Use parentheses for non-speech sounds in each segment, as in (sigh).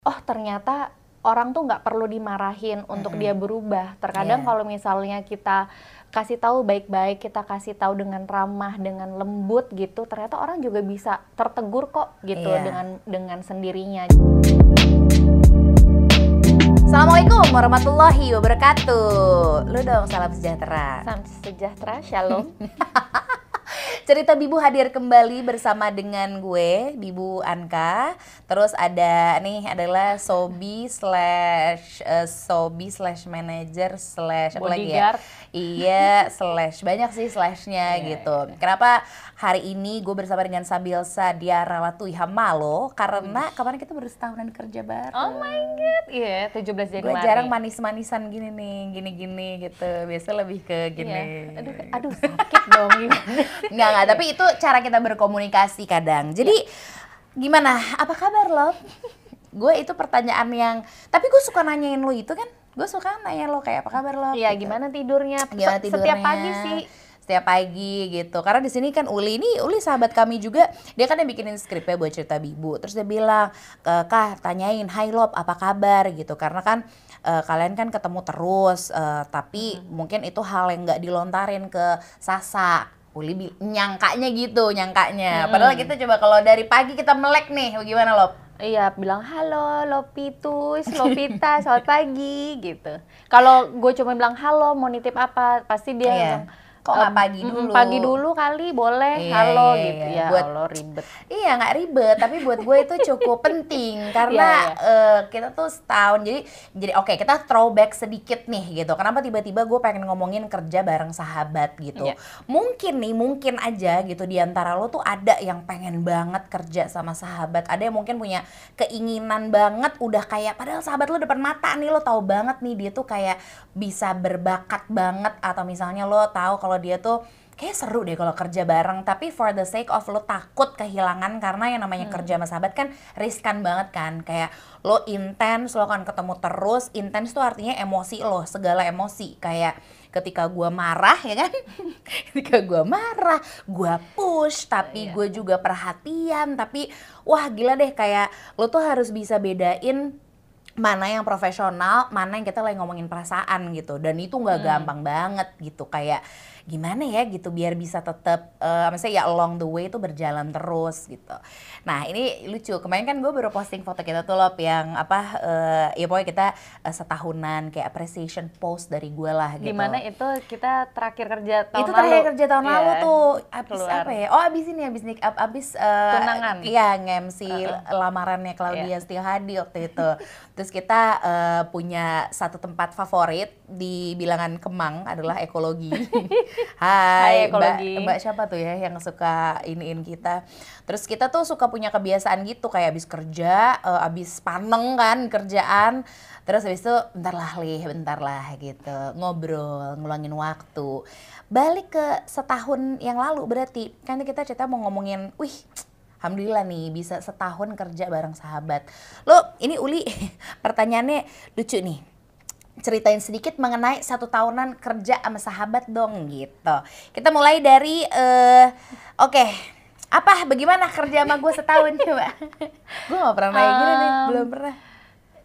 oh ternyata orang tuh nggak perlu dimarahin untuk dia berubah. Terkadang Iya. kalau misalnya kita kasih tahu baik-baik, kita kasih tahu dengan ramah, dengan lembut gitu, ternyata orang juga bisa tertegur kok gitu Iya. dengan dengan sendirinya. Assalamualaikum warahmatullahi wabarakatuh. Lu dong salam sejahtera. Salam sejahtera, shalom. (laughs) Cerita Bibu hadir kembali bersama dengan gue, Bibu Anka. Terus ada nih adalah Sobi slash eh, Sobi slash manager slash apa lagi ya? Iya slash banyak sih slashnya Iya, gitu. Kenapa hari ini gue bersama dengan Sabilsa Diara Latui Hamalo? Karena kemarin kita baru setahunan kerja bareng. Oh my god, iya 17 gue Januari. jarang manis-manisan gini nih, gini-gini gitu. Biasa lebih ke gini. Iya. Aduh, aduh sakit dong gimana? (laughs) Enggak, enggak, tapi itu cara kita berkomunikasi kadang. Jadi gimana? Apa kabar lo? gue itu pertanyaan yang tapi gue suka nanyain lo itu kan. Gue suka nanya lo kayak apa kabar lo? Iya, gitu. gimana tidurnya? Gimana tidurnya? Setiap pagi sih. Setiap pagi gitu. Karena di sini kan Uli ini Uli sahabat kami juga. Dia kan yang bikinin skripnya buat cerita Bibu. Terus dia bilang, "Ke Kah, tanyain, "Hai Lob, apa kabar?" gitu. Karena kan eh, kalian kan ketemu terus eh, tapi mungkin itu hal yang nggak dilontarin ke Sasa. Uli nyangkanya gitu, nyangkanya. Padahal kita coba kalau dari pagi kita melek nih, bagaimana Lob? Iya, bilang halo Lopitus, Lopita, selamat pagi gitu. Kalau gue cuma bilang halo, mau nitip apa, pasti dia Iya. Kok "Eh, nggak pagi mm, dulu?" Pagi dulu kali, boleh, Iya, halo iya, gitu. iya. Ya Buat- Allah ribet. Iya nggak ribet, tapi buat gue itu cukup (laughs) penting karena Iya, eh, kita tuh setahun jadi jadi oke kita throwback sedikit nih gitu. Kenapa tiba-tiba gue pengen ngomongin kerja bareng sahabat gitu? Iya. Mungkin nih mungkin aja gitu di antara lo tuh ada yang pengen banget kerja sama sahabat, ada yang mungkin punya keinginan banget udah kayak padahal sahabat lo depan mata nih lo tahu banget nih dia tuh kayak bisa berbakat banget atau misalnya lo tahu kalau dia tuh kayak seru deh kalau kerja bareng. Tapi for the sake of lo takut kehilangan karena yang namanya kerja sama sahabat kan riskan banget kan. Kayak lo intens lo kan ketemu terus. Intens tuh artinya emosi lo segala emosi. Kayak ketika gua marah ya kan? (laughs) Ketika gua marah gua push tapi Iya. gue juga perhatian. Tapi wah gila deh. Kayak lo tuh harus bisa bedain mana yang profesional, mana yang kita lagi ngomongin perasaan gitu. Dan itu nggak gampang banget gitu. Kayak gimana ya gitu biar bisa tetap eh maksudnya ya along the way itu berjalan terus gitu. Nah, ini lucu. Kemarin kan gue baru posting foto kita tuh loh yang apa eh ya pokoknya kita eh, setahunan kayak appreciation post dari gue lah gitu. Di mana itu kita terakhir kerja tahun itu lalu. terakhir kerja tahun Iya, lalu tuh abis keluar. apa ya oh abis ini abis ab- abis eh, Tunangan. iya nge-MC lamarannya Claudia Iya. Setiahadi waktu itu (laughs) terus kita eh, punya satu tempat favorit di bilangan Kemang adalah (laughs) ekologi Hai, Hai, mbak. Ekologi. mbak siapa tuh ya yang suka iniin kita? Terus kita tuh suka punya kebiasaan gitu kayak abis kerja eh, abis paneng kan kerjaan. Terus habis itu bentar lah lih bentar lah gitu. Ngobrol ngeluangin waktu. Balik ke setahun yang lalu berarti kan kita cerita mau ngomongin wih Alhamdulillah nih bisa setahun kerja bareng sahabat. Lo ini Uli (laughs) pertanyaannya lucu nih ceritain sedikit mengenai satu tahunan kerja sama sahabat dong gitu. Kita mulai dari eh oke apa bagaimana kerja sama gue setahun (laughs) coba? gue gak pernah nanya gini nih, Um, belum pernah.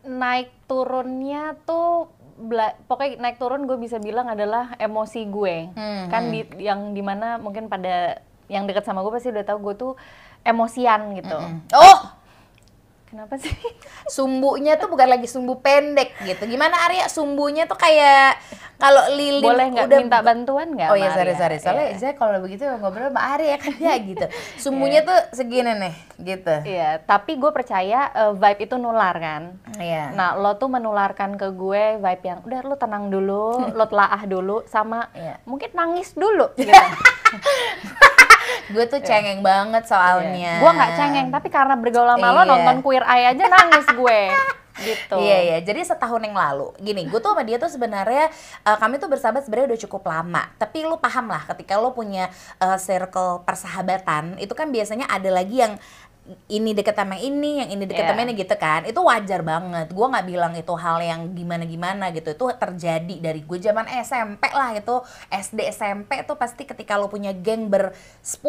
Naik turunnya tuh bela- pokoknya naik turun gue bisa bilang adalah emosi gue. Hmm, kan di yang di mana mungkin pada yang dekat sama gue pasti udah tahu gue tuh emosian gitu. Oh, Kenapa sih? (laughs) sumbunya tuh bukan lagi sumbu pendek gitu. Gimana Arya? Sumbunya tuh kayak kalau lilin Boleh nggak udah minta bantuan nggak? Oh iya sorry sorry soalnya Iya. saya kalau begitu ngobrol sama Arya kan ya (laughs) gitu. Sumbunya tuh segini nih gitu. Iya, tapi gue percaya eh, vibe itu nular kan. Iya. Nah, lo tuh menularkan ke gue vibe yang udah lo tenang dulu, (laughs) lo telaah dulu, sama Iya. mungkin nangis dulu. Gitu. Gue tuh cengeng banget soalnya. gue nggak cengeng, tapi karena bergaul sama lo Iya. nonton Queer Eye aja nangis gue. gitu. Iya iya, jadi setahun yang lalu, gini, gue tuh sama dia tuh sebenarnya eh, kami tuh bersahabat sebenarnya udah cukup lama. Tapi lu paham lah, ketika lu punya eh, circle persahabatan, itu kan biasanya ada lagi yang ini deket sama ini, yang ini deket Iya. sama ini gitu kan. Itu wajar banget. Gue nggak bilang itu hal yang gimana-gimana gitu. Itu terjadi dari gue zaman SMP lah itu SD SMP tuh pasti ketika lo punya geng ber 10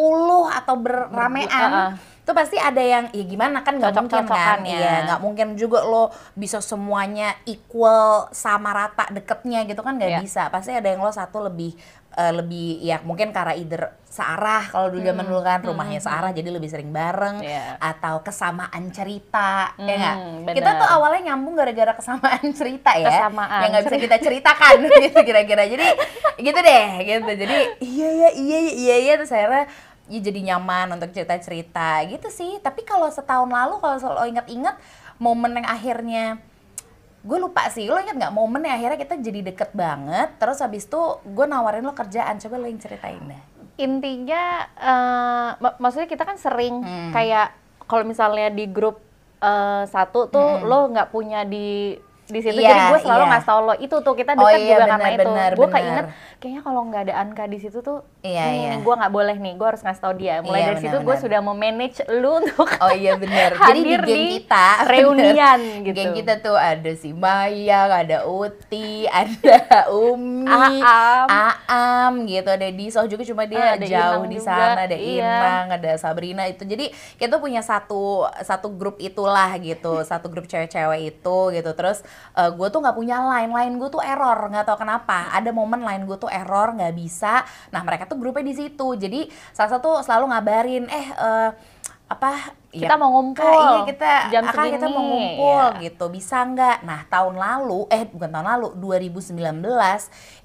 atau berramean Ah, ah. tuh pasti ada yang ya gimana kan nggak mungkin kan Cocok-cocokan ya. Iya, nggak mungkin juga lo bisa semuanya equal sama rata deketnya gitu kan nggak Iya. bisa pasti ada yang lo satu lebih eh, lebih ya mungkin karena either searah kalau dulu zaman dulu kan rumahnya searah jadi lebih sering bareng Iya. atau kesamaan cerita ya nggak? Hmm, bener. kita tuh awalnya nyambung gara-gara kesamaan (laughs) cerita ya Kesamaan. yang nggak bisa kita ceritakan (laughs) gitu kira-kira. Jadi gitu deh gitu. Jadi iya ya iya ya, iya ya terus akhirnya ya jadi nyaman untuk cerita-cerita gitu sih. Tapi kalau setahun lalu kalau lo ingat-ingat momen yang akhirnya gue lupa sih lo ingat nggak momen yang akhirnya kita jadi deket banget terus habis itu gue nawarin lo kerjaan coba lo yang ceritain deh intinya eh, mak- maksudnya kita kan sering Hmm. kayak kalau misalnya di grup eh, satu tuh lo nggak punya di di situ Hmm. Iya, jadi gue selalu iya. ngasih tau lo itu tuh kita Oh deket iya, juga benar, karena itu benar, gue keinget kayaknya kalau nggak ada Anka di situ tuh Iya, ini iya. gue nggak boleh nih gue harus ngasih tau dia mulai Iya, dari situ gue sudah memanage lu untuk Oh iya bener. (laughs) Jadi di geng di kita (laughs) reunian bener. gitu. Geng kita tuh ada si Maya, ada Uti, (laughs) ada Umi, Aam. Aam gitu, ada Disoh juga cuma dia Ah, ada jauh di juga, sana, ada iya. Inang, ada Sabrina itu. Jadi kita tuh punya satu satu grup itulah gitu, satu grup cewek-cewek itu gitu. Terus gue tuh nggak punya line, line gue tuh error, nggak tahu kenapa. Ada momen line gue tuh error, nggak bisa. Nah mereka tuh grupnya di situ. Jadi salah satu selalu ngabarin, eh eh, apa ya, Kita mau ngumpul. Kak, iya kita Jam Kak, kita mau segini, ngumpul iya. gitu bisa nggak nah tahun lalu eh bukan tahun lalu 2019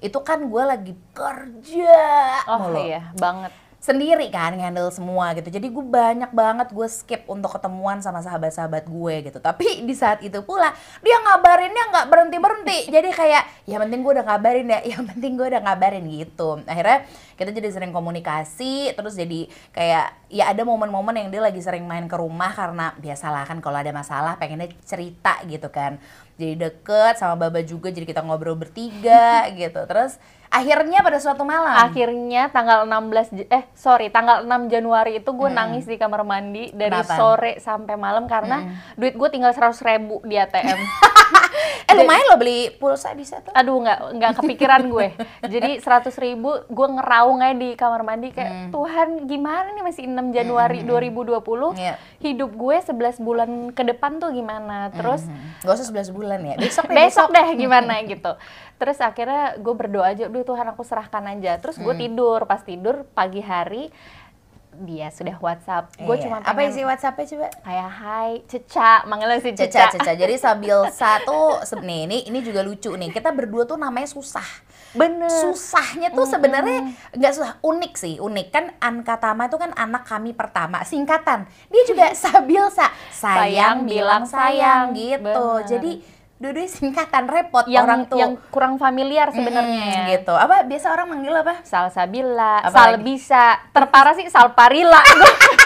itu kan gue lagi kerja oh mulu iya banget sendiri kan handle semua gitu. Jadi gue banyak banget gue skip untuk ketemuan sama sahabat-sahabat gue gitu. Tapi (laughs) di saat itu pula dia ngabarinnya nggak berhenti berhenti (laughs) jadi kayak ya penting gue udah ngabarin ya (laughs) yang penting gue udah ngabarin gitu. Akhirnya kita jadi sering komunikasi terus jadi kayak ya ada momen-momen yang dia lagi sering main ke rumah karena biasalah kan kalau ada masalah pengennya cerita gitu kan. Jadi deket sama Baba juga jadi kita ngobrol bertiga gitu. Terus akhirnya pada suatu malam. Akhirnya tanggal 16 J- eh sorry tanggal 6 Januari itu gue nangis di kamar mandi dari Kenapa? sore sampai malam karena duit gue tinggal 100 ribu di ATM (laughs) eh lumayan lo beli pulsa di situ aduh nggak nggak kepikiran gue. Jadi 100 ribu gue ngeraung aja di kamar mandi kayak Tuhan gimana nih masih 6 Januari 2020 Iya. hidup gue 11 bulan ke depan tuh gimana? Terus Gak usah 11 bulan ya. Besok deh, besok deh gimana gitu. Terus akhirnya gue berdoa aja duh Tuhan aku serahkan aja terus gue tidur pas tidur pagi hari dia sudah WhatsApp gue Iya. cuma apa pengen isi WhatsApp-nya coba? kayak hai ceca manggilnya si Ceca, ceca, Ceca. Jadi Sabilsa (laughs) tuh se- nih, ini ini juga lucu nih. Kita berdua tuh namanya susah. bener Susahnya tuh sebenarnya nggak susah, unik sih, unik kan Anka Tama itu kan anak kami pertama, singkatan. Dia juga (laughs) Sabilsa, sayang bilang sayang gitu. Bener. Jadi dua-duanya singkatan repot yang orang tuh. yang kurang familiar sebenarnya Mm, ya. gitu. Apa biasa orang manggil apa? Salsabila, Apa Salbisa, terparah sih Salparila. (laughs)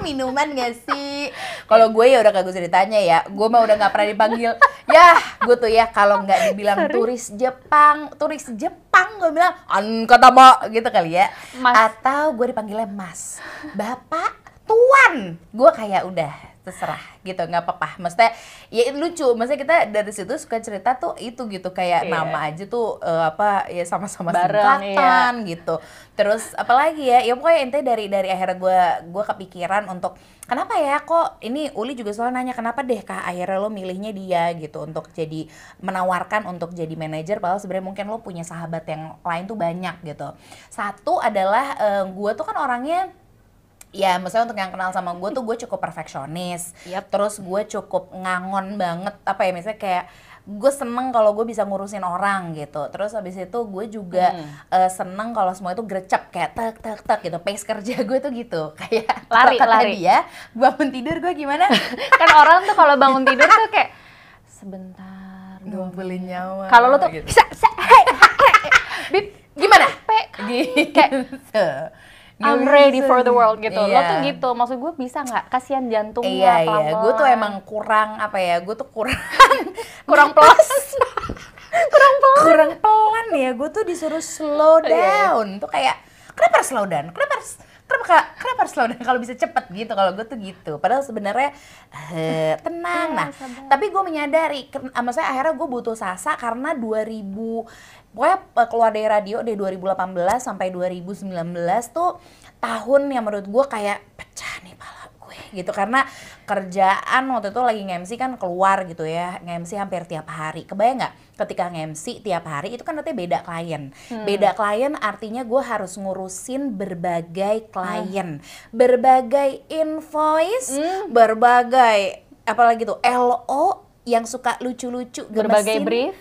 Minuman gak sih? Kalau gue ya udah kagak usah ditanya ya. Gue mah udah nggak pernah dipanggil. (laughs) ya, gue tuh ya kalau nggak dibilang turis Jepang, turis Jepang gue bilang Anka Tama gitu kali ya. Mas. Atau gue dipanggilnya Mas, Bapak, Tuan. Gue kayak udah terserah gitu nggak apa-apa. Maksudnya ya itu lucu maksudnya kita dari situ suka cerita tuh itu gitu kayak Iya. nama aja tuh eh, apa ya sama-sama singkatan gitu. Terus apalagi ya ya pokoknya intinya dari dari akhirnya gue gue kepikiran untuk kenapa ya kok ini Uli juga selalu nanya kenapa deh kak akhirnya lo milihnya dia? Gitu untuk jadi menawarkan untuk jadi manajer padahal sebenarnya mungkin lo punya sahabat yang lain tuh banyak gitu. Satu adalah gue tuh kan orangnya ya maksudnya untuk yang kenal sama gue tuh gue cukup perfeksionis Yap. terus gue cukup ngangon banget apa ya misalnya kayak gue seneng kalau gue bisa ngurusin orang gitu terus habis itu gue juga Hmm. eh, seneng kalau semua itu grecep kayak tek tek tek gitu pace kerja gue tuh gitu (laughs) kayak Lari, lari. dia bangun tidur gue gimana (laughs) kan orang tuh kalau bangun tidur tuh kayak sebentar dong. ngumpulin nyawa Kalau lo tuh gitu. bisa, bisa, hey, hey, bib, gimana gitu (laughs) I'm ready for the world gitu. Lo Iya. tuh gitu. Maksud gue bisa nggak? Kasihan jantungnya Iya iya, gue tuh emang kurang apa ya, gue tuh kurang (laughs) (laughs) kurang plus. kurang pelan kurang pelan ya gue tuh disuruh slow Iya. down tuh kayak kenapa harus slow down kenapa harus kenapa kenapa harus slow down (laughs) kalau bisa cepet gitu? Kalau gue tuh gitu. Padahal sebenarnya eh, tenang. Ya, nah sabar. tapi gue menyadari ken- ah, maksudnya akhirnya gue butuh sasa karena 2000 pokoknya eh, keluar dari radio dari 2018 sampai 2019 tuh tahun yang menurut gue kayak pecah nih pala gue gitu. Karena kerjaan waktu itu lagi nge-MC kan keluar gitu ya. nge-MC hampir tiap hari. Kebayang nggak? Ketika nge-MC tiap hari itu kan nanti beda klien. Hmm. beda klien artinya gue harus ngurusin berbagai klien. Berbagai invoice Hmm. berbagai apalagi tuh LO yang suka lucu-lucu berbagai brief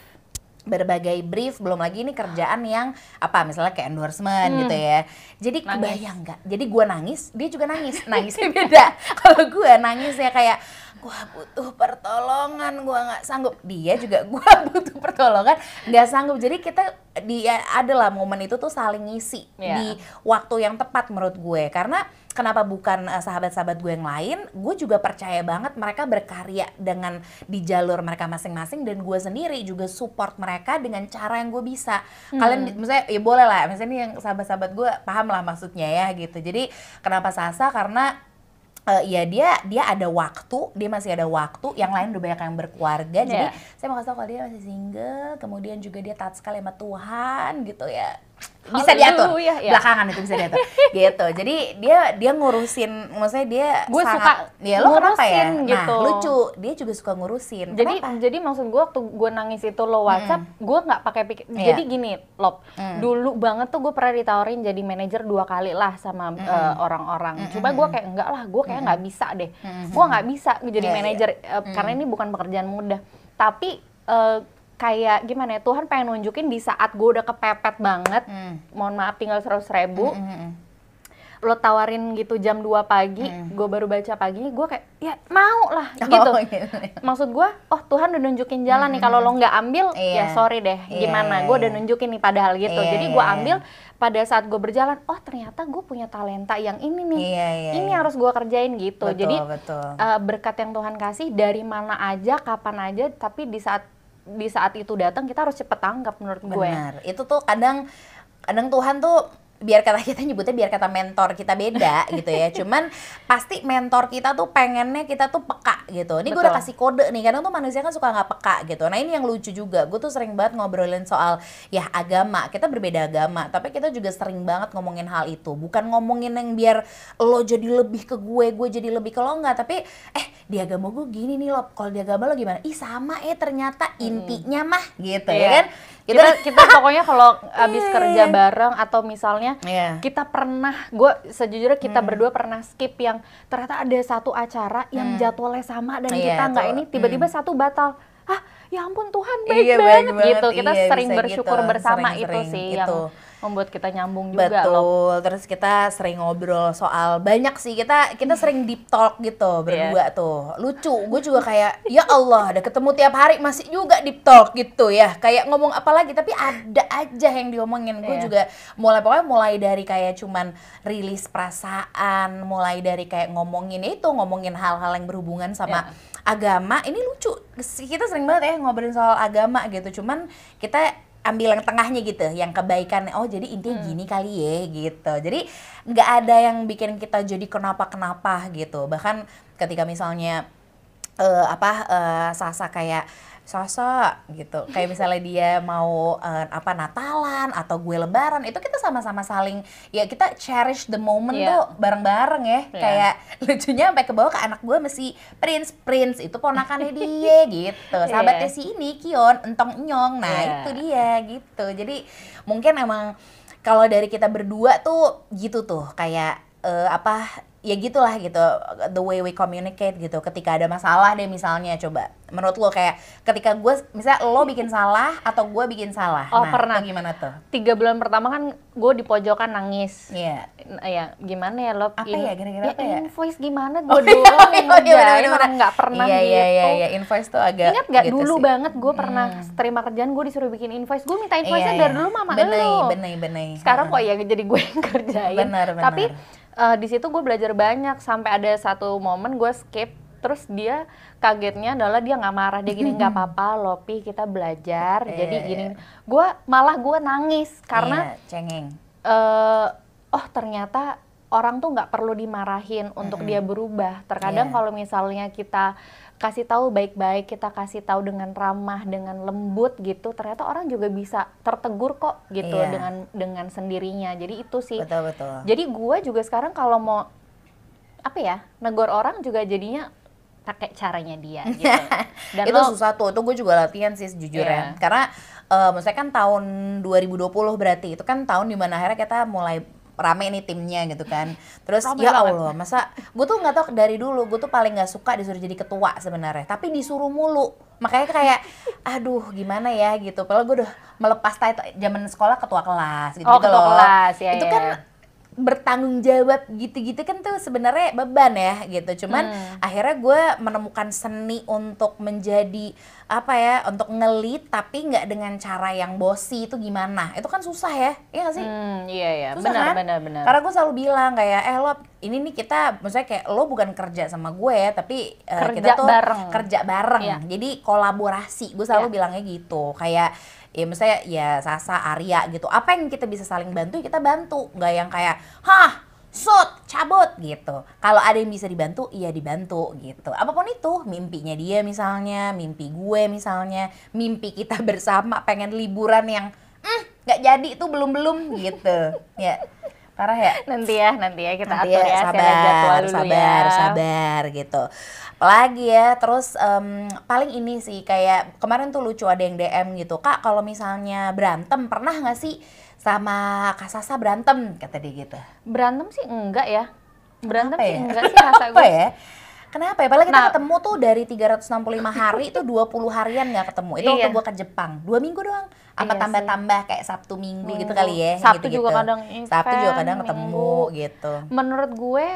berbagai brief belum lagi ini kerjaan yang apa misalnya kayak endorsement gitu ya jadi Hmm. Nangis. kebayang nggak jadi gua nangis dia juga nangis (laughs) nangisnya beda (laughs) kalau gua nangis ya kayak gua butuh pertolongan gua nggak sanggup. Dia juga (laughs) gua butuh pertolongan nggak sanggup. Jadi kita dia adalah momen itu tuh saling ngisi Iya. di waktu yang tepat menurut gue. Karena kenapa bukan eh, sahabat-sahabat gue yang lain gue juga percaya banget mereka berkarya dengan di jalur mereka masing-masing dan gue sendiri juga support mereka dengan cara yang gue bisa. Kalian misalnya ya boleh lah. Misalnya ini yang sahabat-sahabat gue paham lah maksudnya ya gitu. Jadi kenapa Sasa? Karena eh, ya dia dia ada waktu dia masih ada waktu. Yang lain udah banyak yang berkeluarga. Jadi Iya. saya mau kasih tau kalau dia masih single kemudian juga dia taat sekali sama Tuhan gitu ya bisa diatur. Haleluya, ya. belakangan itu bisa diatur. (laughs) Gitu. Jadi dia dia ngurusin maksudnya dia Gue suka ya lo kenapa ya? ngurusin nah gitu. lucu. Dia juga suka ngurusin. Jadi Kenapa? jadi maksud gue waktu gue nangis itu lo WhatsApp gue nggak pakai pikir Iya. jadi gini lob dulu banget tuh gue pernah ditawarin jadi manajer dua kali lah sama eh, orang-orang. Coba gue kayak enggak lah gue kayak nggak bisa deh. Gue nggak bisa jadi Iya, manajer eh, karena ini bukan pekerjaan mudah. Tapi eh, kayak gimana ya Tuhan pengen nunjukin di saat gue udah kepepet banget Hmm. mohon maaf tinggal seratus ribu Mm, mm, mm. lo tawarin gitu jam 2 pagi gue baru baca paginya gue kayak ya mau lah Oh, gitu (laughs) gitu. maksud gue oh Tuhan udah nunjukin jalan nih kalau lo nggak ambil Iya. ya sorry deh Iya, gimana iya, gue udah iya. nunjukin nih padahal gitu Iya, jadi iya, gue iya. ambil pada saat gue berjalan oh ternyata gue punya talenta yang ini nih Iya, iya, ini iya. harus gue kerjain gitu betul, jadi betul. eh, berkat yang Tuhan kasih dari mana aja kapan aja tapi di saat di saat itu datang kita harus cepet tanggap menurut gue Benar. Itu tuh kadang kadang Tuhan tuh biar kata kita nyebutnya biar kata mentor kita beda (laughs) gitu ya. Cuman pasti mentor kita tuh pengennya kita tuh peka gitu. Ini gue udah kasih kode nih. Kadang tuh manusia kan suka nggak peka gitu. Nah ini yang lucu juga. Gue tuh sering banget ngobrolin soal ya agama. Kita berbeda agama, tapi kita juga sering banget ngomongin hal itu. Bukan ngomongin yang biar lo jadi lebih ke gue, gue jadi lebih ke lo nggak. Tapi eh di agama gue gini nih lo. Kalau di agama lo gimana? Ih sama eh ternyata intinya mah gitu ya Iya. kan. Kita kita pokoknya kalau (laughs) habis Iya, kerja iya. bareng atau misalnya Iya. kita pernah gue sejujurnya kita Hmm. berdua pernah skip yang ternyata ada satu acara yang jadwalnya sama dan Iya, kita nggak ini tiba-tiba satu batal ah ya ampun Tuhan baik, Iya, baik banget, banget. gitu kita Iya, sering bisa bersyukur gitu. bersama Sering-sering itu sih itu. yang membuat kita nyambung juga Betul. loh Terus kita sering ngobrol soal banyak sih kita kita sering deep talk gitu berdua tuh. Lucu. Gue juga kayak ya Allah, ada ketemu tiap hari masih juga deep talk gitu ya. Kayak ngomong apa lagi tapi ada aja yang diomongin. Gue Iya. juga mulai pokoknya mulai dari kayak cuman rilis perasaan, mulai dari kayak ngomongin itu, ngomongin hal-hal yang berhubungan sama agama. Ini lucu. Kita sering banget ya ngobrolin soal agama gitu. Cuman kita ambil yang tengahnya gitu, yang kebaikan. Oh jadi intinya gini kali ya gitu. Jadi nggak ada yang bikin kita jadi kenapa-kenapa gitu. Bahkan ketika misalnya eh, apa eh, Sasa kayak Sasa gitu kayak misalnya dia mau eh, apa Natalan atau gue Lebaran itu kita sama-sama saling ya kita cherish the moment Iya. tuh bareng-bareng ya Iya. kayak (laughs) lucunya sampai ke bawah ke anak gue masih Prince Prince itu ponakannya dia (laughs) gitu sahabatnya Iya. si ini Kion entong nyong nah Iya. itu dia gitu jadi mungkin emang kalau dari kita berdua tuh gitu tuh kayak eh, apa ya gitulah gitu the way we communicate gitu ketika ada masalah deh misalnya coba menurut lo kayak ketika gue misalnya lo bikin salah atau gue bikin salah Oh, nah, pernah. itu gimana tuh tiga bulan pertama kan gue di pojokan nangis Iya Nah, ya gimana ya lo Apa ya, gara-gara apa ya? invoice gimana Oh, gue iya, doang oh, yang iya, ngerjain bener-bener. orang nggak pernah iya, gitu iya iya iya invoice tuh agak Ingat gak gitu dulu sih. banget gue pernah terima kerjaan gue disuruh bikin invoice gue minta invoice Iya, dari iya. dulu mama Bener, lo bener, bener. sekarang kok ya jadi gue yang (laughs) kerjain Bener, bener. tapi eh, di situ gue belajar banyak. Sampai ada satu momen gue skip terus dia kagetnya adalah dia nggak marah. Dia gini nggak (laughs) apa-apa Lopi kita belajar. Jadi Iya, gini gue malah gue nangis. Karena Iya, cengeng. eh oh ternyata orang tuh nggak perlu dimarahin untuk dia berubah. Terkadang Iya. kalau misalnya kita kasih tahu baik-baik, kita kasih tahu dengan ramah, dengan lembut gitu, ternyata orang juga bisa tertegur kok gitu Iya. dengan dengan sendirinya. Jadi itu sih. betul betul Jadi gue juga sekarang kalau mau apa ya negor orang juga jadinya pakai caranya dia (laughs) gitu dan itu lo susah tuh, itu gue juga latihan sih sejujurnya. Iya. Karena eh maksudnya kan tahun 2020 berarti itu kan tahun di mana akhirnya kita mulai rame nih timnya gitu kan. Terus Rame ya banget. Allah, masa gue tuh nggak tau dari dulu gue tuh paling nggak suka disuruh jadi ketua sebenarnya, tapi disuruh mulu. Makanya kayak aduh gimana ya gitu. Padahal gue udah melepas title zaman sekolah ketua kelas gitu, Oh, ketua kelas, ya, Itu ya, kan ya. bertanggung jawab gitu-gitu kan tuh sebenarnya beban ya gitu cuman Hmm. akhirnya gue menemukan seni untuk menjadi apa ya untuk ngelit tapi nggak dengan cara yang bosi itu gimana itu kan susah ya iya gak sih hmm, iya ya Susah benar kan? benar benar karena gue selalu bilang kayak eh lo ini nih kita maksudnya kayak lo bukan kerja sama gue tapi eh, Kerja kita tuh bareng. kerja bareng Iya. jadi kolaborasi gue selalu Iya. bilangnya gitu kayak ya misalnya ya Sasa Arya gitu apa yang kita bisa saling bantu ya kita bantu nggak yang kayak hah sut cabut gitu. Kalau ada yang bisa dibantu iya dibantu gitu. Apa pun itu mimpinya dia misalnya mimpi gue misalnya mimpi kita (laughs) bersama pengen liburan yang "Hmm, nggak jadi itu belum belum gitu. (laughs) Ya parah ya? Nanti ya nanti ya kita Nanti atur ya, sabar, secara jadwal dulu sabar, ya. sabar gitu. Apalagi ya, terus em, paling ini sih kayak kemarin tuh lucu ada yang DM gitu, kak kalau misalnya berantem pernah nggak sih sama Kak Sasa berantem kata dia gitu. berantem sih enggak ya berantem Kenapa sih ya? enggak sih (laughs) rasa gue ya? Kenapa ya? Padahal kita Nah. ketemu tuh dari 365 hari itu (laughs) 20 harian nggak ketemu. Itu waktu Iya. gua ke Jepang. Dua minggu doang. Apa Iya tambah-tambah kayak Sabtu Minggu gitu Minggu. kali ya. Sabtu gitu-gitu. juga kadang Sabtu juga kadang ketemu Minggu. gitu. menurut gue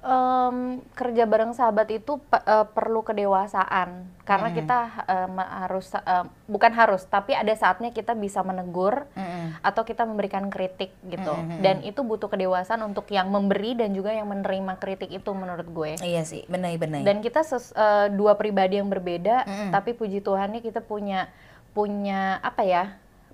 em, kerja bareng sahabat itu pe- eh, perlu kedewasaan karena kita em, harus em, bukan harus tapi ada saatnya kita bisa menegur Mm-mm. atau kita memberikan kritik gitu Mm-mm. dan itu butuh kedewasaan untuk yang memberi dan juga yang menerima kritik itu menurut gue Iya sih, benar-benar. dan kita ses- eh, dua pribadi yang berbeda Mm-mm. tapi puji Tuhan nih kita punya punya apa ya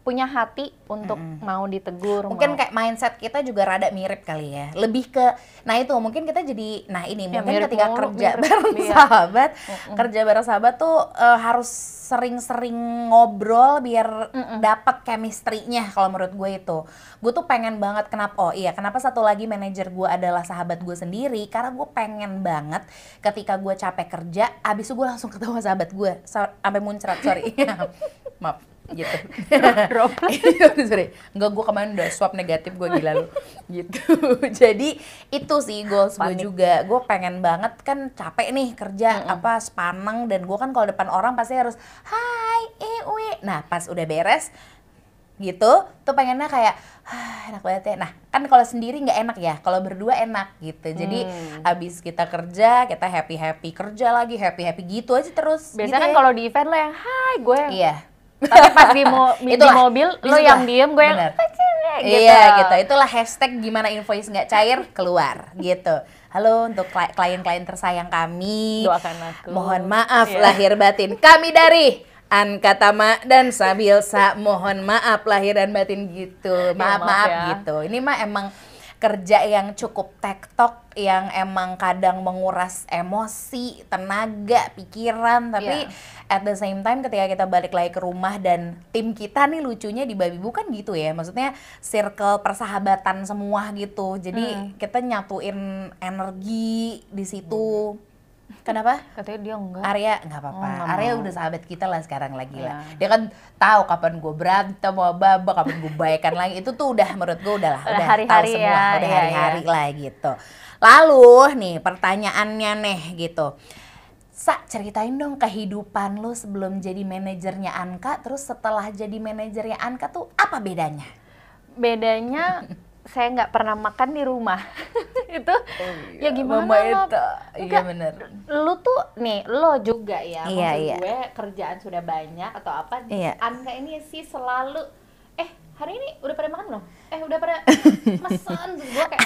punya hati untuk mau ditegur mungkin mau- kayak mindset kita juga rada mirip kali ya. Lebih ke nah itu mungkin kita jadi nah ini Ya, mungkin mirip ketika mulu, kerja mirip, bareng iya. sahabat kerja bareng sahabat tuh eh, harus sering-sering ngobrol biar dapat chemistry-nya kalau menurut gue itu. Gue tuh pengen banget kenapa oh iya kenapa satu lagi manajer gue adalah sahabat gue sendiri? Karena gue pengen banget ketika gue capek kerja abis itu gue langsung ketemu sahabat gue sa- sampai muncrat sorry. (laughs) Maaf gitu. (laughs) Drop (laughs) sorry. Enggak gue kemarin udah swab negatif gue gila lu. Gitu. (laughs) Jadi itu sih goals gue juga. Gue pengen banget kan capek nih kerja apa sepaneng. Dan gue kan kalau depan orang pasti harus hai ewe nah pas udah beres gitu tuh pengennya kayak "Hah, enak banget ya. Nah kan kalau sendiri nggak enak ya. Kalau berdua enak gitu. Jadi Hmm. abis kita kerja kita happy happy kerja lagi happy happy gitu aja terus. Biasanya gitu kan ya. kalau di event lo yang hai gue yang iya tapi pas di, mo- di mobil lo yang diem gue yang gitu Iya gitu, itulah hashtag gimana invoice nggak cair keluar gitu. Halo untuk kli- klien-klien tersayang kami. Doakan aku. Mohon maaf Iya. lahir batin. Kami dari Ankatama dan Sabilsa mohon maaf lahir dan batin gitu. Maaf maaf maaf ya. gitu. Ini mah emang kerja yang cukup tektok yang emang kadang menguras emosi, tenaga, pikiran, tapi Iya. at the same time ketika kita balik lagi ke rumah dan tim kita nih lucunya di Babi bukan gitu ya. Maksudnya circle persahabatan semua gitu. Jadi Hmm. kita nyatuin energi di situ. Kenapa? katanya dia enggak Arya nggak apa-apa. Oh, Arya mau. udah sahabat kita lah sekarang lagi lah. Iya. Dia kan tahu kapan gue berantem sama Baba, kapan gue baikan lagi. Itu tuh udah menurut gue udah lah, Udah udah, hari-hari tahu semua, ya, udah iya, hari-hari lah gitu. Lalu nih pertanyaannya nih gitu. Sa, ceritain dong kehidupan lu sebelum jadi manajernya Anka, terus setelah jadi manajernya Anka tuh apa bedanya? bedanya (laughs) saya nggak pernah makan di rumah (laughs) itu ya gimana Mama itu, iya bener. lu tuh nih lo juga ya Iya, maksud iya. gue kerjaan sudah banyak atau apa Iya. Anka ini sih selalu eh hari ini udah pada makan belum eh udah pada (laughs) pesan gue kayak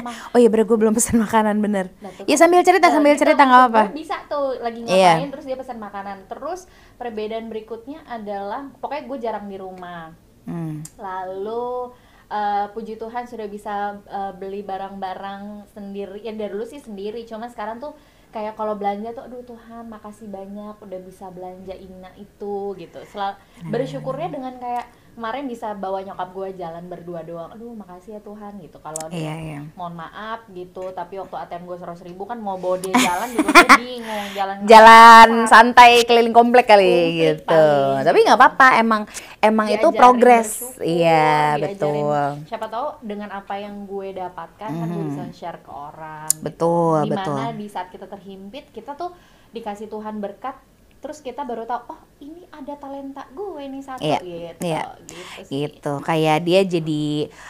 "Mah, (laughs) Oh iya bener, gue belum pesan makanan bener. Nah, tuh Ya sambil cerita, Nah, sambil cerita nggak gue Bisa tuh lagi Iya. ngapain terus dia pesan makanan. Terus perbedaan berikutnya adalah pokoknya gue jarang di rumah. Hmm. Lalu eh, puji Tuhan sudah bisa eh, beli barang-barang sendiri. Ya dari dulu sih sendiri, cuma sekarang tuh kayak kalau belanja tuh aduh Tuhan makasih banyak udah bisa belanja ina itu gitu. Selalu bersyukurnya dengan kayak kemarin bisa bawa nyokap gue jalan berdua doang aduh makasih ya Tuhan gitu kalau Iya, iya. mohon maaf gitu tapi waktu ATM gue seratus ribu kan mau bawa dia jalan juga gue bingung (laughs) jalan Jalan santai keliling komplek kali Komplek gitu. paling. Tapi nggak apa-apa, emang emang itu Diajarin progres. bersyukur, Iya, betul. siapa tahu dengan apa yang gue dapatkan kan gue bisa share ke orang gitu. Betul, di mana betul. di saat kita terhimpit kita tuh dikasih Tuhan berkat terus kita baru tahu oh ini ada talenta gue nih satu Iya, gitu. iya. gitu sih. Gitu kayak dia jadi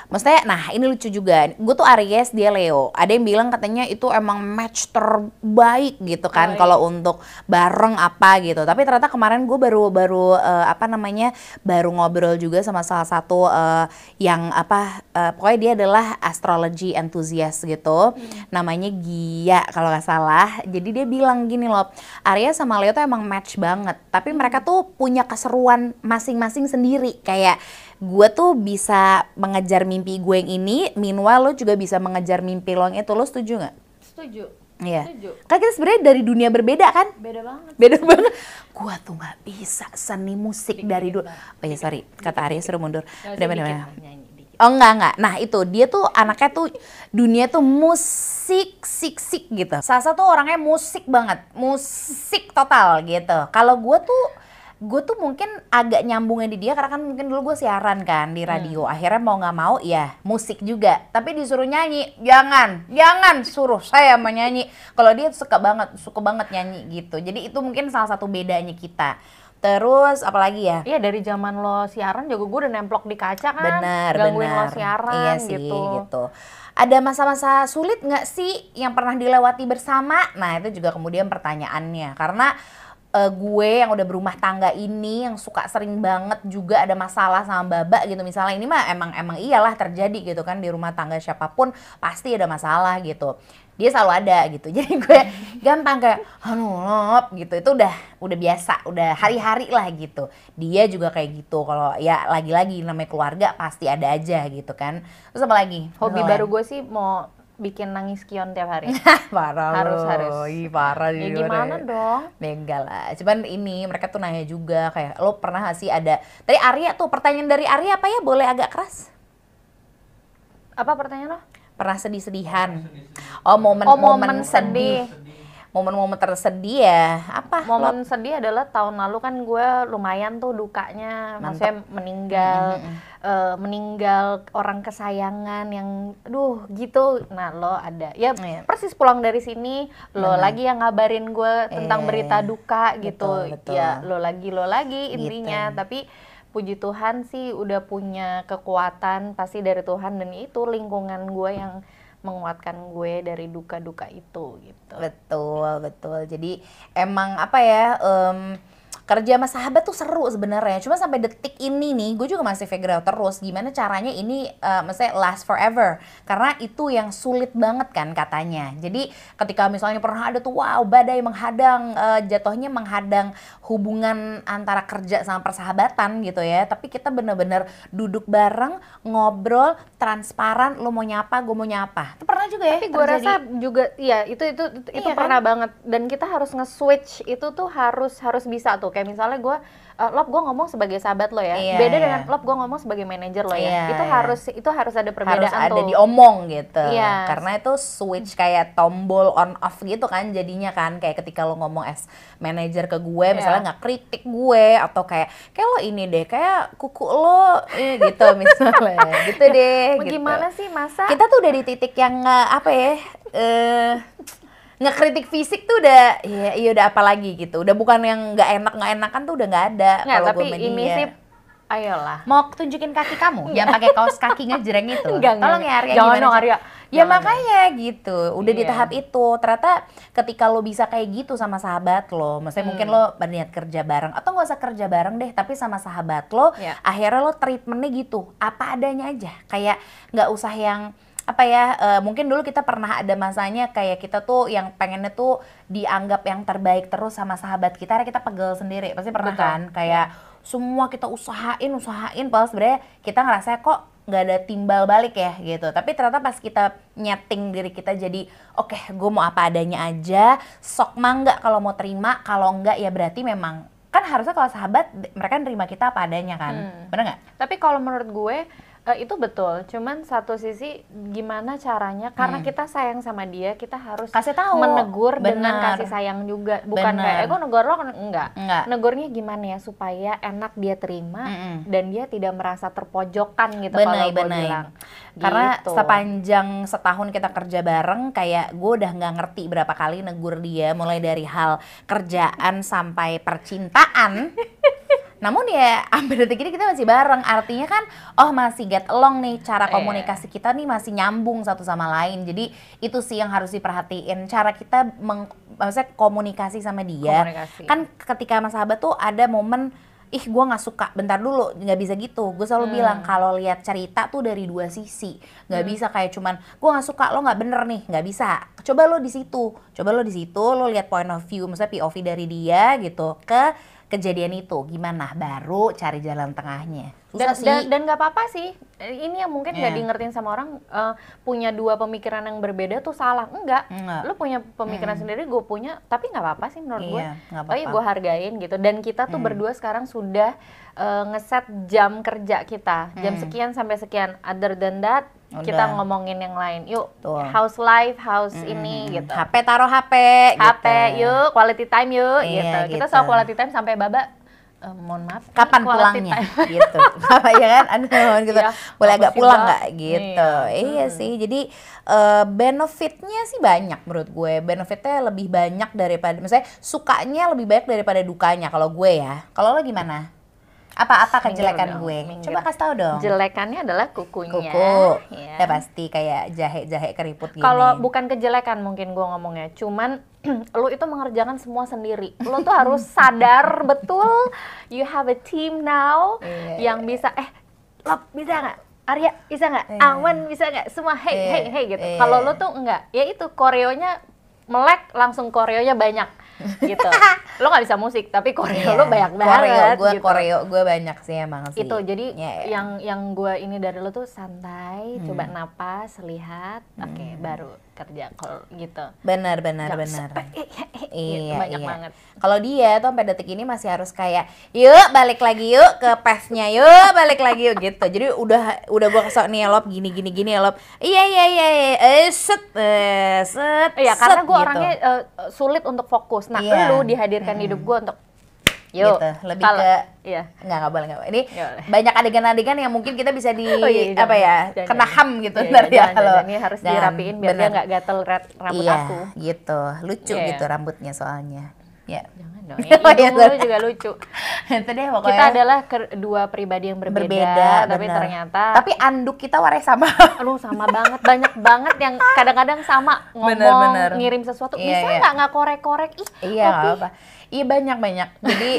maksudnya nah ini lucu juga. Gue tuh Aries dia Leo. Ada yang bilang katanya itu emang match terbaik gitu kan Oh, iya. kalau untuk bareng apa gitu. Tapi ternyata kemarin gue baru baru eh, apa namanya baru ngobrol juga sama salah satu eh, yang apa eh, pokoknya dia adalah astrology enthusiast gitu. Namanya Gia kalau nggak salah. Jadi dia bilang gini loh Aries sama Leo tuh emang match banget tapi mereka tuh punya keseruan masing-masing sendiri kayak gue tuh bisa mengejar mimpi gue yang ini meanwhile lo juga bisa mengejar mimpi lo yang itu lo setuju nggak? setuju Iya. Kan kita sebenarnya dari dunia berbeda kan? beda banget Beda banget. Gua tuh nggak bisa seni musik Dikit dari dikit, dulu. Oh ya sorry, kata Arya suruh mundur. Nggak Oh enggak enggak. Nah itu dia tuh anaknya tuh dunia tuh musik sik sik gitu. Sasa tuh orangnya musik banget, musik total gitu. Kalau gue tuh gue tuh mungkin agak nyambungnya di dia karena kan mungkin dulu gue siaran kan di radio. Akhirnya mau nggak mau ya musik juga. Tapi disuruh nyanyi, jangan, jangan suruh saya menyanyi. Kalau dia suka banget, suka banget nyanyi gitu. Jadi itu mungkin salah satu bedanya kita. Terus apalagi ya? Iya dari zaman lo siaran juga gue udah nemplok di kaca kan Benar, gangguin benar. lo siaran iya sih, gitu. gitu. Ada masa-masa sulit nggak sih yang pernah dilewati bersama? Nah itu juga kemudian pertanyaannya. Karena eh, gue yang udah berumah tangga ini yang suka sering banget juga ada masalah sama baba gitu misalnya ini mah emang emang iyalah terjadi gitu kan di rumah tangga siapa pun pasti ada masalah gitu dia selalu ada gitu (laughs) jadi gue gampang kayak aduh lop," gitu itu udah udah biasa udah hari-hari lah gitu dia juga kayak gitu kalau ya lagi-lagi namanya keluarga pasti ada aja gitu kan terus apa lagi Hobi baru gue sih mau bikin nangis kion tiap hari. (laughs) parah Harus, lo. harus. Ih, parah ya gimana deh. dong? Ya enggak lah. Cuman ini mereka tuh nanya juga kayak lo pernah gak sih ada Tadi Arya tuh pertanyaan dari Arya apa ya? Boleh agak keras? Apa pertanyaan lo? Pernah sedih-sedihan. Oh, momen Oh momen momen sedih. Momen-momen tersedih ya. Apa? Momen sedih adalah tahun lalu kan gue lumayan tuh dukanya, maksudnya meninggal, eh, meninggal orang kesayangan yang, aduh gitu. Nah lo ada, ya Iya. persis pulang dari sini, lo lagi yang ngabarin gue tentang Iya, berita iya. duka gitu. Betul, betul. Ya lo lagi lo lagi intinya. Gitu. Tapi puji Tuhan sih udah punya kekuatan pasti dari Tuhan dan itu lingkungan gue yang menguatkan gue dari duka-duka itu gitu. Betul, betul. Jadi emang apa ya? em, kerja sama sahabat tuh seru sebenarnya. Cuma sampai detik ini nih, gue juga masih figure out terus gimana caranya ini eh, maksudnya last forever. Karena itu yang sulit banget kan katanya. Jadi ketika misalnya pernah ada tuh wow badai menghadang, eh, jatuhnya menghadang hubungan antara kerja sama persahabatan gitu ya. Tapi kita bener-bener duduk bareng, ngobrol, transparan. Lo mau nyapa, gue mau nyapa. Itu pernah juga ya? Tapi gue rasa juga iya itu itu itu, itu Iya kan? pernah banget dan kita harus nge-switch itu tuh harus harus bisa tuh kayak misalnya gue uh, lop gue ngomong sebagai sahabat lo ya Iya, beda iya. dengan lop gue ngomong sebagai manajer lo ya Iya, itu iya. harus itu harus ada perbedaan harus ada tuh diomong gitu Iya. karena itu switch kayak tombol on off gitu kan jadinya kan kayak ketika lo ngomong as manager ke gue Iya. misalnya nggak kritik gue atau kayak kayak lo ini deh kayak kuku lo eh, gitu (laughs) misalnya gitu deh Mau gitu. gimana sih masa kita tuh udah di titik yang apa ya eh ngekritik fisik tuh udah ya iya udah apa lagi gitu udah bukan yang nggak enak nggak enakan tuh udah nggak ada Nggak, kalau tapi gue ini dia. sih ayolah Mau tunjukin kaki kamu? Jangan pakai kaos kaki ngejreng itu. (laughs) Enggak, enggak, Tolong ya Arya Jangan dong? Arya. Ya Jangan makanya gitu. Udah di Iya. tahap itu. Ternyata ketika lo bisa kayak gitu sama sahabat lo, maksudnya Hmm. mungkin lo berniat kerja bareng atau nggak usah kerja bareng deh, tapi sama sahabat lo, Iya. akhirnya lo treatmentnya gitu, apa adanya aja. Kayak nggak usah yang apa ya eh, mungkin dulu kita pernah ada masanya kayak kita tuh yang pengennya tuh dianggap yang terbaik terus sama sahabat kita akhirnya kita pegel sendiri. Pasti pernah Betul. kan? Kayak semua kita usahain usahain padahal sebenarnya kita ngerasa kok nggak ada timbal balik ya gitu. Tapi ternyata pas kita nyeting diri kita jadi oke gue mau apa adanya aja sok mah nggak kalau mau terima kalau enggak ya berarti memang kan harusnya kalau sahabat mereka nerima kita apa adanya kan. Hmm. bener nggak? Tapi kalau menurut gue eh, itu betul. Cuman satu sisi gimana caranya? Karena kita sayang sama dia, kita harus Hmm. kasih tahu menegur dengan Bener. kasih sayang juga. Bukan Bener. kayak, eh gue negur lo, enggak. Enggak. Negurnya gimana ya supaya enak dia terima Mm-mm. dan dia tidak merasa terpojokan gitu kalau gue bilang. Karena Gitu. sepanjang setahun kita kerja bareng, kayak gue udah nggak ngerti berapa kali negur dia, mulai dari hal kerjaan sampai percintaan. (laughs) Namun ya (laughs) sampai detik ini kita masih bareng. Artinya kan, oh masih get along nih, cara Iya. komunikasi kita nih masih nyambung satu sama lain. Jadi itu sih yang harus diperhatiin. Cara kita meng, maksudnya komunikasi sama dia. Komunikasi. Kan ketika sama sahabat tuh ada momen ih gue nggak suka bentar dulu nggak bisa gitu gue Hmm. selalu bilang kalau lihat cerita tuh dari dua sisi nggak bisa kayak cuman gue nggak suka lo nggak bener nih nggak bisa coba lo di situ coba lo di situ lo lihat point of view misalnya POV dari dia gitu ke kejadian itu? Gimana? Baru cari jalan tengahnya? Dan sih. dan dan nggak apa-apa sih. Ini yang mungkin nggak Iya. di ngertiin sama orang eh, punya dua pemikiran yang berbeda tuh salah. Enggak. Enggak. lu punya pemikiran sendiri gue punya tapi nggak apa-apa sih menurut gue. Iya, nggak oh iya gue hargain gitu. Dan kita tuh berdua sekarang sudah eh, ngeset jam kerja kita. Jam sekian sampai sekian. Other than that kita Udah. ngomongin yang lain. Yuk Betul. house life? House ini? Gitu. HP taruh HP HP gitu. yuk quality time yuk Iya, gitu. Kita gitu. soal quality time sampai baba eh, mohon maaf kapan pulangnya? time. (laughs) gitu. Apa ya kan? Aduh (laughs) gitu. Iya, boleh agak pulang nggak? Gitu. Iya, iya sih. Jadi eh, benefitnya sih banyak menurut gue. Benefitnya lebih banyak daripada misalnya sukanya lebih banyak daripada dukanya kalau gue ya. Kalau lo gimana apa apa Minggir kejelekan dong, gue minggir. coba kasih tahu dong Jelekannya adalah kukunya. kuku Ya. ya pasti kayak jahe jahe keriput gini Kalau bukan kejelekan mungkin gua ngomongnya, cuman (clears throat) lu itu mengerjakan semua sendiri. Lu tuh harus (laughs) sadar betul you have a team now Iya, yang bisa eh Lop bisa nggak? Arya bisa nggak? Iya. Awan bisa nggak? Semua hey Iya, hey hey gitu. iya. Kalau lu tuh enggak, ya itu koreonya melek langsung koreonya banyak (laughs) gitu. lu nggak bisa musik tapi koreo Iya, lu banyak banget koreo gue gitu. koreo gue banyak sih emang sih itu jadi Ya, ya. yang yang gue ini dari lo tuh santai Hmm. coba napas lihat oke baru kerja kalau gitu benar benar Jangan benar sepet, eh, eh, eh, Iya, gitu, banyak iya. banget Kalau dia tuh sampai detik ini masih harus kayak, yuk balik lagi yuk ke pesnya, yuk balik lagi yuk gitu. Jadi udah udah gua kesok nih ya lop gini gini gini ya lop. Iya iya iya, iya. eh set eh set. Iya, karena gue gitu. orangnya eh, sulit untuk fokus. Nah, Iya. lu dihadirkan di hidup gue untuk yuk. Gitu, lebih kalau- ke- iya. Nggak, nggak boleh, nggak boleh. Ini boleh. banyak adegan-adegan yang mungkin kita bisa di, (laughs) Oh iya, apa jangan, ya, jangan, kena jangan. ham gitu Iya, ntar iya, ya jangan, kalau. Ini harus Jangan, dirapiin biar dia bener. nggak gatel rat- rambut iya, aku. gitu. Lucu Iya. gitu rambutnya soalnya. Ya. Jangan dong, (laughs) ya, Oh, iya, juga lucu. Itu deh pokoknya. Kita adalah kedua pribadi yang berbeda, berbeda, tapi bener. ternyata Tapi anduk kita warnanya sama. Aduh sama banget, banyak banget yang kadang-kadang sama (laughs) ngomong, Bener, bener. ngirim sesuatu. Iya, Bisa iya. nggak nggak korek-korek? Ih, Iya, apa-apa. Iya banyak banyak. Jadi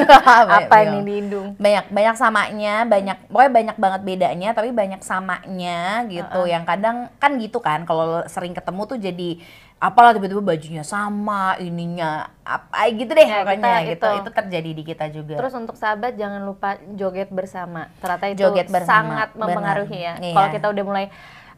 (laughs) apa ini di hidung? banyak banyak samanya, banyak pokoknya banyak banget bedanya, tapi banyak samanya gitu. Yang kadang kan gitu kan, kalau sering ketemu tuh jadi apalah tiba-tiba bajunya sama, ininya apa gitu deh Ya, pokoknya kita gitu. itu. Itu terjadi di kita juga. Terus untuk sahabat jangan lupa joget bersama. Ternyata itu Joget bersama, sangat mempengaruhi ya. benar. Kalau Iya. kita udah mulai,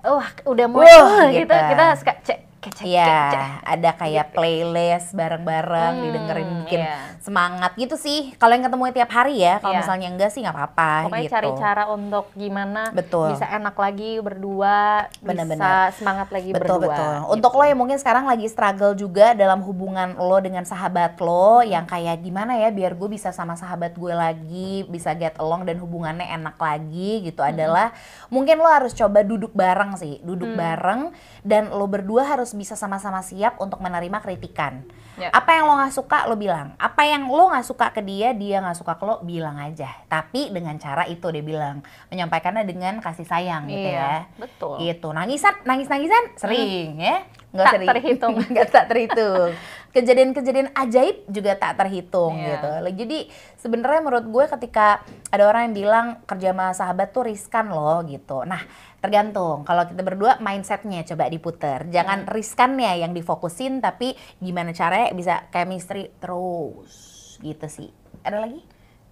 wah udah mulai uh, gitu, kita suka cek kecek kecek. ada kayak playlist bareng-bareng Hmm, didengerin bikin iya. semangat gitu sih. Kalau yang ketemu tiap hari ya, kalau Iya. misalnya enggak sih nggak apa-apa Pokoknya gitu. cari cara untuk gimana Betul. bisa enak lagi berdua, Bener-bener. bisa semangat lagi betul berdua. betul. gitu. Untuk lo yang mungkin sekarang lagi struggle juga dalam hubungan lo dengan sahabat lo yang kayak gimana ya biar gue bisa sama sahabat gue lagi bisa get along dan hubungannya enak lagi gitu adalah mungkin lo harus coba duduk bareng sih, duduk Mm. bareng dan lo berdua harus bisa sama-sama siap untuk menerima kritikan. Ya. Apa yang lo nggak suka lo bilang. Apa yang lo nggak suka ke dia, dia nggak suka ke lo bilang aja. Tapi dengan cara itu dia bilang menyampaikannya dengan kasih sayang gitu Iya, ya betul. gitu nangisan nangis nangisan sering ya nggak Tak di- terhitung. (laughs) nggak tak terhitung (laughs) kejadian-kejadian ajaib juga tak terhitung Iya. gitu jadi sebenarnya menurut gue ketika ada orang yang bilang kerja sama sahabat tuh riskan loh gitu nah tergantung kalau kita berdua mindsetnya coba diputer jangan Hmm. riskannya yang difokusin tapi gimana caranya bisa chemistry terus gitu sih ada lagi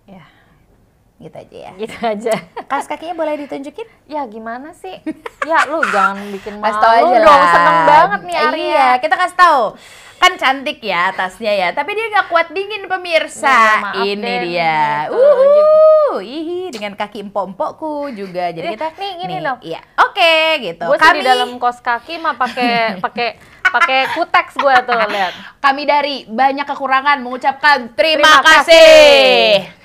Ya. gitu aja ya. Gitu aja. (laughs) Kaos kakinya boleh ditunjukin? Ya gimana sih? Ya lu jangan bikin malu aja dong. lah. Seneng banget nih Arya. Iya, kita kasih tahu. Kan cantik ya tasnya ya, tapi dia nggak kuat dingin pemirsa. Ya, Ini deh, dia. Uhuh, ihi dengan kaki empok-empokku juga. Jadi Nih, kita nih, ini dong. Iya. Oke, gitu. Gue sih di dalam kos kaki mah pakai (laughs) pakai pakai kuteks gue tuh lihat. kami dari banyak kekurangan mengucapkan terima, Terima kasih.